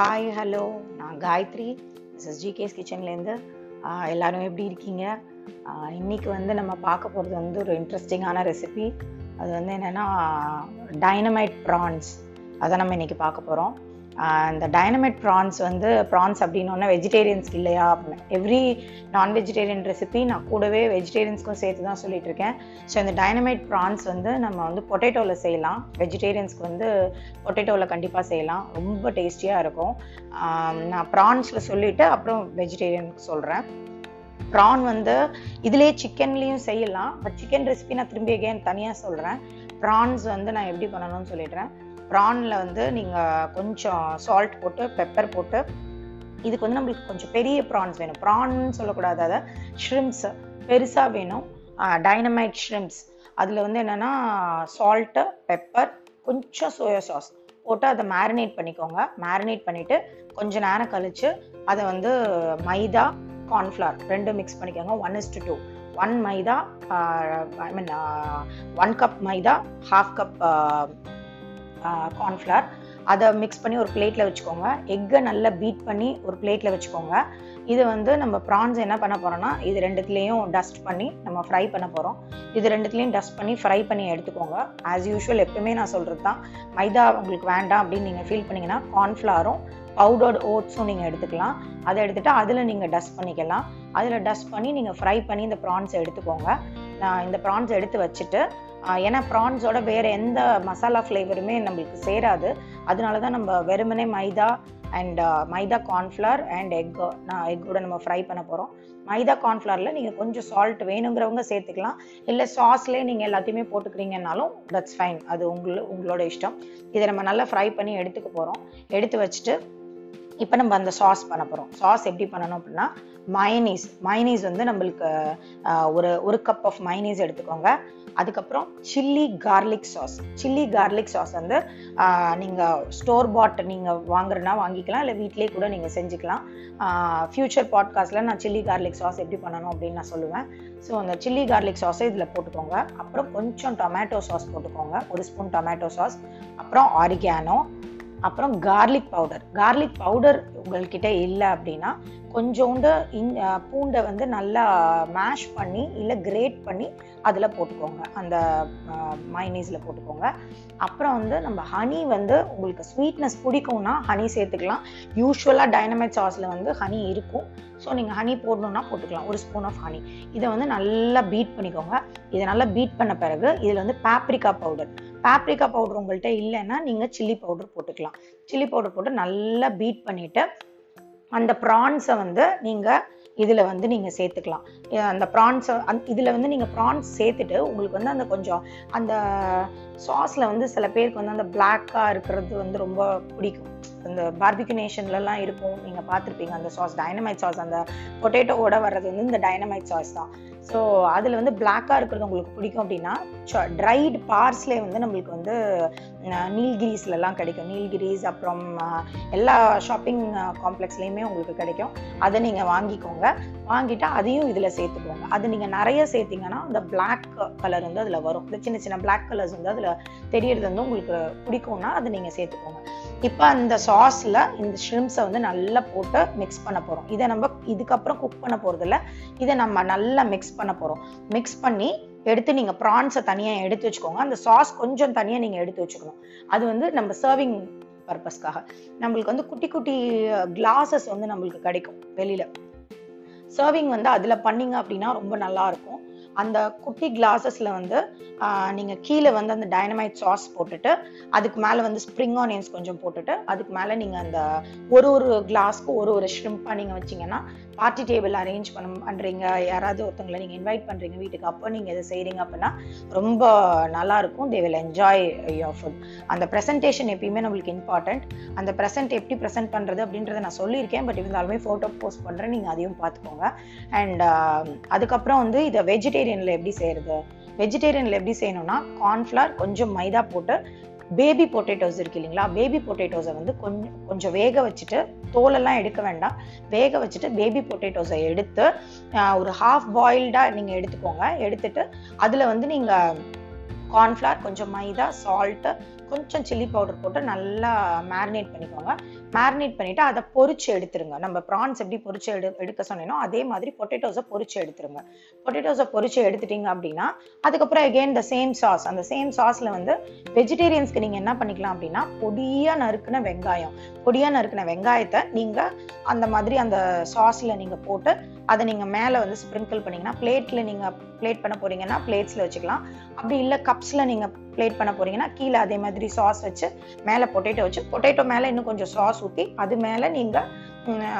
Hi hello நான் Gayatri. S GK's கிச்சன்லேருந்து எல்லாரும் எப்படி இருக்கீங்க? இன்றைக்கி இன்னைக்கு வந்து நம்ம பார்க்க போகிறது வந்து ஒரு இன்ட்ரெஸ்டிங்கான ரெசிபி அது வந்து என்னென்னா டைனமைட் ப்ரான்ஸ் அதை நம்ம இன்றைக்கி பார்க்க போகிறோம் இந்த டைனமேட் ப்ரான்ஸ் வந்து ப்ரான்ஸ் அப்படின்னோன்னா வெஜிடேரியன்ஸ்க்கு இல்லையா அப்படின்னு. எவ்ரி நான் வெஜிடேரியன் ரெசிபி நான் கூடவே வெஜிடேரியன்ஸ்க்கும் சேர்த்து தான் சொல்லிட்டு இருக்கேன் ஸோ இந்த டைனமைட் ப்ரான்ஸ் வந்து நம்ம வந்து பொட்டேட்டோவில் செய்யலாம். வெஜிடேரியன்ஸ்க்கு வந்து பொட்டேட்டோவில் கண்டிப்பாக செய்யலாம். ரொம்ப டேஸ்டியாக இருக்கும். நான் ப்ரான்ஸில் சொல்லிவிட்டு அப்புறம் வெஜிடேரியனுக்கு சொல்கிறேன் ப்ரான் வந்து இதுலேயே சிக்கன்லேயும் செய்யலாம். பட் சிக்கன் ரெசிபி நான் திரும்பி அகேன் தனியாக சொல்கிறேன் ப்ரான்ஸ் வந்து நான் எப்படி பண்ணணும்னு சொல்லிடுறேன். ப்ரானில் வந்து நீங்கள் கொஞ்சம் சால்ட் போட்டு பெப்பர் போட்டு இதுக்கு வந்து நம்மளுக்கு கொஞ்சம் பெரிய ப்ரான்ஸ் வேணும். ப்ரான்னு சொல்லக்கூடாது அதை ஷ்ரிம்ஸ் பெருசாக வேணும். டைனமைட் ஷ்ரிம்ஸ் அதில் வந்து என்னென்னா சால்ட்டு பெப்பர் கொஞ்சம் சோயா சாஸ் போட்டு அதை மேரினேட் பண்ணிக்கோங்க. மேரினேட் பண்ணிவிட்டு கொஞ்சம் நேரம் கழித்து அதை வந்து மைதா கார்ன்ஃப்ளவர் ரெண்டும் மிக்ஸ் பண்ணிக்கோங்க. One is to two one maida I mean one cup maida half cup cornflour அதை மிக்ஸ் பண்ணி ஒரு பிளேட்டில் வச்சுக்கோங்க. எக்கை நல்லா பீட் பண்ணி ஒரு பிளேட்டில் வச்சுக்கோங்க. இது வந்து நம்ம ப்ரான்ஸ் என்ன பண்ண போகிறோம்னா இது ரெண்டுத்துலேயும் டஸ்ட் பண்ணி நம்ம ஃப்ரை பண்ண போகிறோம் இது ரெண்டுத்துலேயும் டஸ்ட் பண்ணி ஃப்ரை பண்ணி எடுத்துக்கோங்க. ஆஸ் யூஷுவல் எப்பவுமே நான் சொல்கிறது தான் மைதா உங்களுக்கு வேண்டாம் அப்படின்னு நீங்கள் ஃபீல் பண்ணிங்கன்னா கார்ன்ஃப்ளாரும் பவுடர்டு ஓட்ஸும் நீங்கள் எடுத்துக்கலாம். அதை எடுத்துகிட்டு அதில் நீங்கள் டஸ்ட் பண்ணிக்கலாம். அதில் டஸ்ட் பண்ணி நீங்கள் ஃப்ரை பண்ணி இந்த ப்ரான்ஸை எடுத்துக்கோங்க. நான் இந்த ப்ரான்ஸ் எடுத்து வச்சுட்டு ஏன்னா ப்ரான்ஸோட வேறு எந்த மசாலா ஃப்ளேவருமே நம்மளுக்கு சேராது. அதனால தான் நம்ம வெறுமனே maida and maida cornflour and egg நான் எக்கோட நம்ம ஃப்ரை பண்ண போகிறோம் மைதா கார்ன்ஃப்ளவரில் நீங்கள் கொஞ்சம் சால்ட் வேணுங்கிறவங்க சேர்த்துக்கலாம். இல்லை சாஸ்லேயே நீங்கள் எல்லாத்தையுமே போட்டுக்கிறீங்கன்னாலும் தட்ஸ் ஃபைன் அது உங்களு உங்களோட இஷ்டம். இதை நம்ம நல்லா ஃப்ரை பண்ணி எடுத்துக்க போகிறோம் எடுத்து வச்சுட்டு இப்போ நம்ம அந்த சாஸ் பண்ண போகிறோம் சாஸ் எப்படி பண்ணணும் அப்படின்னா மயனீஸ் மயனீஸ் வந்து நம்மளுக்கு ஒரு ஒரு கப் ஆஃப் மயனீஸ் எடுத்துக்கோங்க. அதுக்கப்புறம் chilli garlic sauce chilli garlic sauce வந்து நீங்கள் ஸ்டோர் பாட் நீங்கள் வாங்குறனா வாங்கிக்கலாம். இல்லை வீட்டிலேயே கூட நீங்கள் செஞ்சுக்கலாம். ஃப்யூச்சர் பாட்காஸ்ட்டில் நான் சில்லி கார்லிக் சாஸ் எப்படி பண்ணணும் அப்படின்னு நான் சொல்லுவேன். ஸோ அந்த சில்லி கார்லிக் சாஸை இதில் போட்டுக்கோங்க. அப்புறம் கொஞ்சம் டொமேட்டோ சாஸ் போட்டுக்கோங்க. ஒரு ஸ்பூன் டொமேட்டோ சாஸ் அப்புறம் ஆரிகானோ அப்புறம் கார்லிக் பவுடர் கார்லிக் பவுடர் உங்கள்கிட்ட இல்லை அப்படின்னா கொஞ்சோண்டு இன் பூண்டை வந்து நல்லா மேஷ் பண்ணி இல்லை கிரேட் பண்ணி அதில் போட்டுக்கோங்க. அந்த மைனீஸில் போட்டுக்கோங்க. அப்புறம் வந்து நம்ம ஹனி வந்து உங்களுக்கு ஸ்வீட்னஸ் பிடிக்கும்னா ஹனி சேர்த்துக்கலாம். யூஸ்வலாக டைனமைட் சாஸில் வந்து ஹனி இருக்கும். ஸோ நீங்கள் ஹனி போடணுன்னா போட்டுக்கலாம். ஒரு ஸ்பூன் ஆஃப் ஹனி இதை வந்து நல்லா பீட் பண்ணிக்கோங்க. இதை நல்லா பீட் பண்ண பிறகு இதில் வந்து பேப்ரிக்கா பவுடர் பேப்ரிக்கா பவுடர் உங்கள்கிட்ட இல்லைன்னா நீங்கள் சில்லி பவுடர் போட்டுக்கலாம். சில்லி பவுடர் போட்டு நல்லா பீட் பண்ணிவிட்டு அந்த ப்ரான்ஸை வந்து நீங்கள் இதில் வந்து நீங்கள் சேர்த்துக்கலாம். அந்த ப்ரான்ஸை அந் இதில் வந்து நீங்கள் ப்ரான்ஸ் சேர்த்துட்டு உங்களுக்கு வந்து அந்த கொஞ்சம் அந்த சாஸில் வந்து சில பேருக்கு வந்து அந்த பிளாக்காக இருக்கிறது வந்து ரொம்ப பிடிக்கும். அந்த பார்பிகுனேஷன்லலாம் இருக்கும். நீங்கள் பார்த்துருப்பீங்க அந்த சாஸ் டைனமைட் சாஸ் அந்த பொட்டேட்டோவோட வர்றது வந்து இந்த டைனமைட் சாஸ் தான். ஸோ அதில் வந்து பிளாக்காக இருக்கிறது உங்களுக்கு பிடிக்கும் அப்படின்னா ட்ரைடு பார்ஸ்லே வந்து நம்மளுக்கு வந்து நீல்கிரிஸ்லலாம் கிடைக்கும். நீல்கிரிஸ் அப்புறம் எல்லா ஷாப்பிங் காம்ப்ளெக்ஸ்லேயுமே உங்களுக்கு கிடைக்கும். அதை நீங்கள் வாங்கிக்கோங்க. வாங்கிட்டு அதையும் இதில் சேர்த்துக்கோங்க. அது நீங்கள் நிறைய சேர்த்திங்கன்னா அந்த பிளாக் கலர் வந்து அதில் வரும். இந்த சின்ன சின்ன பிளாக் கலர்ஸ் வந்து அதில் தெரியறது வந்து உங்களுக்கு பிடிக்கும்னா அதை நீங்கள் சேர்த்துக்கோங்க. இப்போ அந்த சாஸில் இந்த ஷ்ரிம்ஸை வந்து நல்லா போட்டு மிக்ஸ் பண்ண போகிறோம் இதை நம்ம இதுக்கப்புறம் குக் பண்ண போகிறதில்ல இதை நம்ம நல்லா மிக்ஸ் பண்ண போகிறோம் மிக்ஸ் பண்ணி எடுத்து நீங்கள் ப்ரான்ஸை தனியாக எடுத்து வச்சுக்கோங்க. அந்த சாஸ் கொஞ்சம் தனியாக நீங்கள் எடுத்து வச்சுக்கணும். அது வந்து நம்ம சர்விங் பர்பஸ்க்காக நம்மளுக்கு வந்து குட்டி குட்டி கிளாஸஸ் வந்து நம்மளுக்கு கிடைக்கும் வெளியில். சர்விங் வந்து அதில் பண்ணீங்க அப்படின்னா ரொம்ப நல்லா இருக்கும். அந்த குட்டி கிளாஸஸில் வந்து நீங்கள் கீழே வந்து அந்த டைனமைட் சாஸ் போட்டுட்டு அதுக்கு மேலே வந்து ஸ்ப்ரிங் ஆனியன்ஸ் கொஞ்சம் போட்டுட்டு அதுக்கு மேலே நீங்கள் அந்த ஒரு ஒரு கிளாஸ்க்கு ஒரு ஒரு ஷ்ரிம்பாக நீங்கள் வச்சிங்கன்னா பார்ட்டி டேபிள் அரேஞ்ச் பண்ண பண்ணுறீங்க யாராவது ஒருத்தவங்களை நீங்கள் இன்வைட் பண்ணுறீங்க வீட்டுக்கு அப்போ நீங்கள் இதை செய்கிறீங்க அப்படின்னா ரொம்ப நல்லாயிருக்கும் they will enjoy your food அந்த ப்ரெசன்டேஷன் எப்பயுமே நம்மளுக்கு இம்பார்ட்டண்ட் அந்த ப்ரெசென்ட் எப்படி ப்ரெசென்ட் பண்ணுறது அப்படின்றத நான் சொல்லியிருக்கேன். பட் இருந்தாலுமே ஃபோட்டோ போஸ்ட் பண்ணுறேன் நீங்கள் அதையும் பார்த்துக்கோங்க. அண்ட் um, அதுக்கப்புறம் வந்து இதை வெஜிடேரியனில் எப்படி செய்கிறது வெஜிடேரியனில் எப்படி செய்யணும்னா கார்ன்ஃப்ளவர் கொஞ்சம் மைதா போட்டு பேபி பொட்டேட்டோஸ் இருக்கு இல்லைங்களா? பேபி பொட்டேட்டோஸை வந்து கொஞ்சம் கொஞ்சம் வேக வச்சுட்டு தோலெல்லாம் எடுக்க வேண்டாம். வேக வச்சுட்டு பேபி பொட்டேட்டோஸை எடுத்து ஒரு ஹாஃப் பாயில்டாக நீங்கள் எடுத்துக்கோங்க. எடுத்துட்டு அதில் வந்து நீங்கள் கார்ன்ஃப்ளவர் கொஞ்சம் மைதா சால்ட்டு கொஞ்சம் சில்லி பவுடர் போட்டு நல்லா மேரினேட் பண்ணிக்கோங்க. மேரினேட் பண்ணிவிட்டு அதை பொரிச்சு எடுத்துருங்க. நம்ம ப்ரான்ஸ் எப்படி பொரிச்சு எடு எடுக்க சொன்னேனோ அதே மாதிரி பொட்டேட்டோஸை பொறிச்சு எடுத்துருங்க. பொட்டேட்டோஸை பொறிச்சு எடுத்துட்டீங்க அப்படின்னா அதுக்கப்புறம் அகெயின் த சேம் சாஸ் அந்த சேம் சாஸில் வந்து வெஜிடேரியன்ஸ்க்கு நீங்கள் என்ன பண்ணிக்கலாம் அப்படின்னா பொடியாக நறுக்குன வெங்காயம். பொடியாக நறுக்குன வெங்காயத்தை நீங்கள் அந்த மாதிரி அந்த சாஸில் நீங்கள் போட்டு அதை நீங்கள் மேலே வந்து ஸ்ப்ரிங்கிள் பண்ணிங்கன்னா பிளேட்டில் நீங்கள் பிளேட் பண்ண போறீங்கன்னா பிளேட்ஸில் வச்சுக்கலாம். அப்படி இல்லை கப்ஸில் நீங்கள் பிளேட் பண்ண போறீங்கன்னா கீழே அதே மாதிரி சாஸ் வச்சு மேலே பொட்டேட்டோ வச்சு பொட்டேட்டோ மேலே இன்னும் கொஞ்சம் சாஸ் ஊற்றி அது மேலே நீங்கள்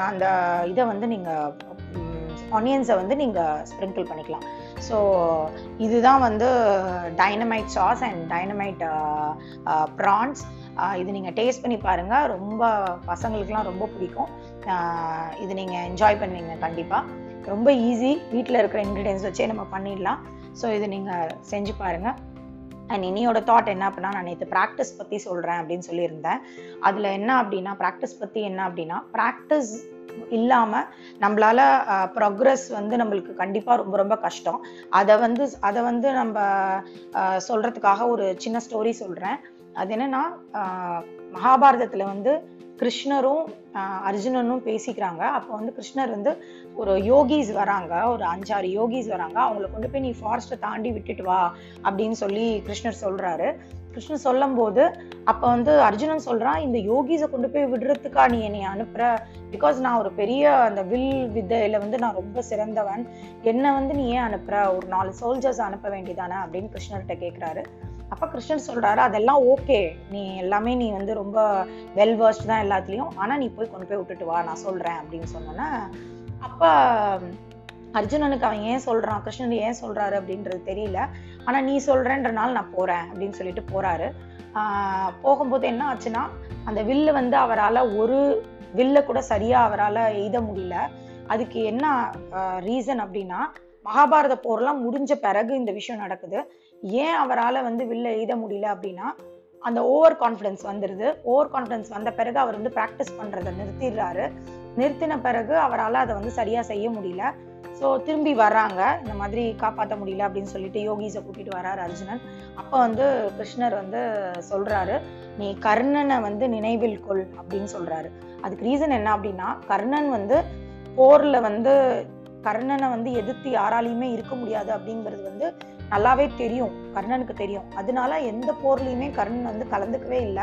அந்த இதை வந்து நீங்கள் ஆனியன்ஸை வந்து நீங்கள் ஸ்ப்ரிங்கிள் பண்ணிக்கலாம். ஸோ இதுதான் வந்து dynamite sauce and dynamite prawns இது நீங்கள் டேஸ்ட் பண்ணி பாருங்கள் ரொம்ப பசங்களுக்குலாம் ரொம்ப பிடிக்கும். இது நீங்கள் என்ஜாய் பண்ணுவீங்க கண்டிப்பாக ரொம்ப ஈஸி வீட்டில் இருக்கிற இன்க்ரீடியன்ஸ் வச்சே நம்ம பண்ணிடலாம். ஸோ இது நீங்கள் செஞ்சு பாருங்கள் அண்ட் இனியோட தாட் என்ன அப்படின்னா நான் நேற்று ப்ராக்டிஸ் பற்றி சொல்கிறேன் அப்படின்னு சொல்லியிருந்தேன். அதில் என்ன அப்படின்னா ப்ராக்டிஸ் பற்றி என்ன அப்படின்னா ப்ராக்டிஸ் இல்லாமல் நம்மளால் ப்ரோக்ரஸ் வந்து நம்மளுக்கு கண்டிப்பாக ரொம்ப ரொம்ப கஷ்டம். அதை வந்து அதை வந்து நம்ம சொல்கிறதுக்காக ஒரு சின்ன ஸ்டோரி சொல்கிறேன் அது என்னன்னா மகாபாரதத்துல வந்து கிருஷ்ணரும் அர்ஜுனனும் பேசிக்கிறாங்க. அப்போ வந்து கிருஷ்ணர் வந்து ஒரு யோகிஸ் வராங்க. ஒரு அஞ்சாறு யோகிஸ் வராங்க. அவங்கள கொண்டு போய் நீ ஃபாரஸ்ட்டை தாண்டி விட்டுட்டு வா அப்படின்னு சொல்லி கிருஷ்ணர் சொல்றாரு. கிருஷ்ணர் சொல்லும் போது அப்போ வந்து அர்ஜுனன் சொல்றான் இந்த யோகிஸை கொண்டு போய் விடுறதுக்கா நீ என்னை அனுப்புற? பிகாஸ் நான் ஒரு பெரிய அந்த வில் வித்தையில வந்து நான் ரொம்ப சிறந்தவன். என்னை வந்து நீ ஏன் அனுப்புற? ஒரு நாலு சோல்ஜர்ஸ் அனுப்ப வேண்டியதானே? அப்படின்னு கிருஷ்ணர்கிட்ட கேட்குறாரு அப்ப கிருஷ்ணன் சொல்றாரு அதெல்லாம் ஓகே நீ எல்லாமே நீ வந்து ரொம்ப வெல் வேர்ஸ்ட் தான் எல்லாத்துலயும். ஆனா நீ போய் கொண்டு போய் விட்டுட்டு வா நான் சொல்றேன் அப்படின்னு சொன்னோன்னே அப்ப அர்ஜுனனுக்கு அவன் ஏன் சொல்றான் கிருஷ்ணன் ஏன் சொல்றாரு அப்படின்றது தெரியல. ஆனா நீ சொல்றேன்றனால நான் போறேன் அப்படின்னு சொல்லிட்டு போறாரு. ஆஹ் போகும்போது என்ன ஆச்சுன்னா அந்த வில்லு வந்து அவரால் ஒரு வில்ல கூட சரியா அவரால் எய்த முடியல. அதுக்கு என்ன ரீசன் அப்படின்னா மகாபாரத போர்லாம் முடிஞ்ச பிறகு இந்த விஷயம் நடக்குது. ஏன் அவரால் வந்து வில்ல எய்த முடியல அப்படின்னா அந்த ஓவர் கான்ஃபிடன்ஸ் வந்துடுது ஓவர் கான்ஃபிடன்ஸ் வந்த பிறகு அவர் வந்து ப்ராக்டிஸ் பண்ணுறதை நிறுத்திடுறாரு. நிறுத்தின பிறகு அவரால் அதை வந்து சரியாக செய்ய முடியல. ஸோ திரும்பி வர்றாங்க. இந்த மாதிரி காப்பாற்ற முடியல அப்படின்னு சொல்லிட்டு யோகிஸை கூட்டிட்டு வர்றாரு அர்ஜுனன். அப்போ வந்து கிருஷ்ணர் வந்து சொல்றாரு நீ கர்ணனை வந்து நினைவில் கொள் அப்படின்னு சொல்றாரு. அதுக்கு ரீசன் என்ன அப்படின்னா கர்ணன் வந்து போர்ல வந்து கர்ணனை வந்து எதிர்த்து யாராலையுமே இருக்க முடியாது அப்படிங்கிறது வந்து நல்லாவே தெரியும். கர்ணனுக்கு தெரியும். அதனால எந்த போர்லையுமே கர்ணன் வந்து கலந்துக்கவே இல்லை.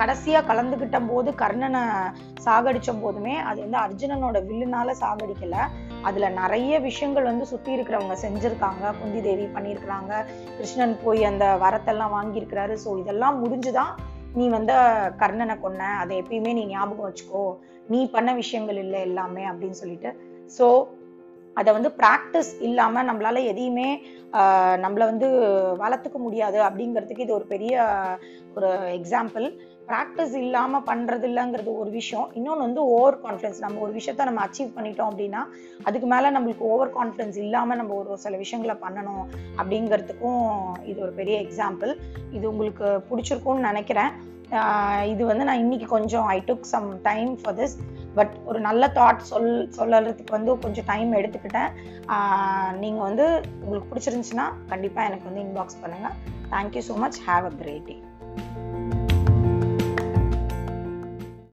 கடைசியா கலந்துகிட்ட போது கர்ணனை சாகடிச்ச போதுமே அது வந்து அர்ஜுனனோட வில்லுனால சாகடிக்கல. அதுல நிறைய விஷயங்கள் வந்து சுத்தி இருக்கிறவங்க செஞ்சிருக்காங்க. குந்தி தேவி பண்ணியிருக்கிறாங்க. கிருஷ்ணன் போய் அந்த வரத்தெல்லாம் வாங்கியிருக்கிறாரு. ஸோ இதெல்லாம் முடிஞ்சுதான் நீ வந்து கர்ணனை கொன்ன. அதை எப்பயுமே நீ ஞாபகம் வச்சுக்கோ. நீ பண்ண விஷயங்கள் இல்லை எல்லாமே அப்படின்னு சொல்லிட்டு ஸோ அதை வந்து ப்ராக்டிஸ் இல்லாமல் நம்மளால எதையுமே நம்மளை நம்மள வந்து வளர்த்துக்க முடியாது அப்படிங்கிறதுக்கு இது ஒரு பெரிய ஒரு எக்ஸாம்பிள் ப்ராக்டிஸ் இல்லாமல் பண்ணுறது இல்லைங்கிறது ஒரு விஷயம். இன்னொன்று வந்து ஓவர் கான்ஃபிடன்ஸ் நம்ம ஒரு விஷயத்த நம்ம அச்சீவ் பண்ணிட்டோம் அப்படின்னா அதுக்கு மேலே நம்மளுக்கு ஓவர் கான்ஃபிடன்ஸ் இல்லாமல் நம்ம ஒரு சில விஷயங்களை பண்ணணும் அப்படிங்கிறதுக்கும் இது ஒரு பெரிய எக்ஸாம்பிள் இது உங்களுக்கு பிடிச்சிருக்கும்னு நினைக்கிறேன். இது வந்து நான் இன்னைக்கு கொஞ்சம் I took some time for this but ஒரு நல்ல தாட் சொல் சொல்லறதுக்கு வந்து கொஞ்சம் டைம் எடுத்துக்கிட்டேன். நீங்கள் வந்து உங்களுக்கு பிடிச்சிருந்துச்சுன்னா கண்டிப்பாக எனக்கு வந்து இன்பாக்ஸ் பண்ணுங்கள் thank you so much have a great day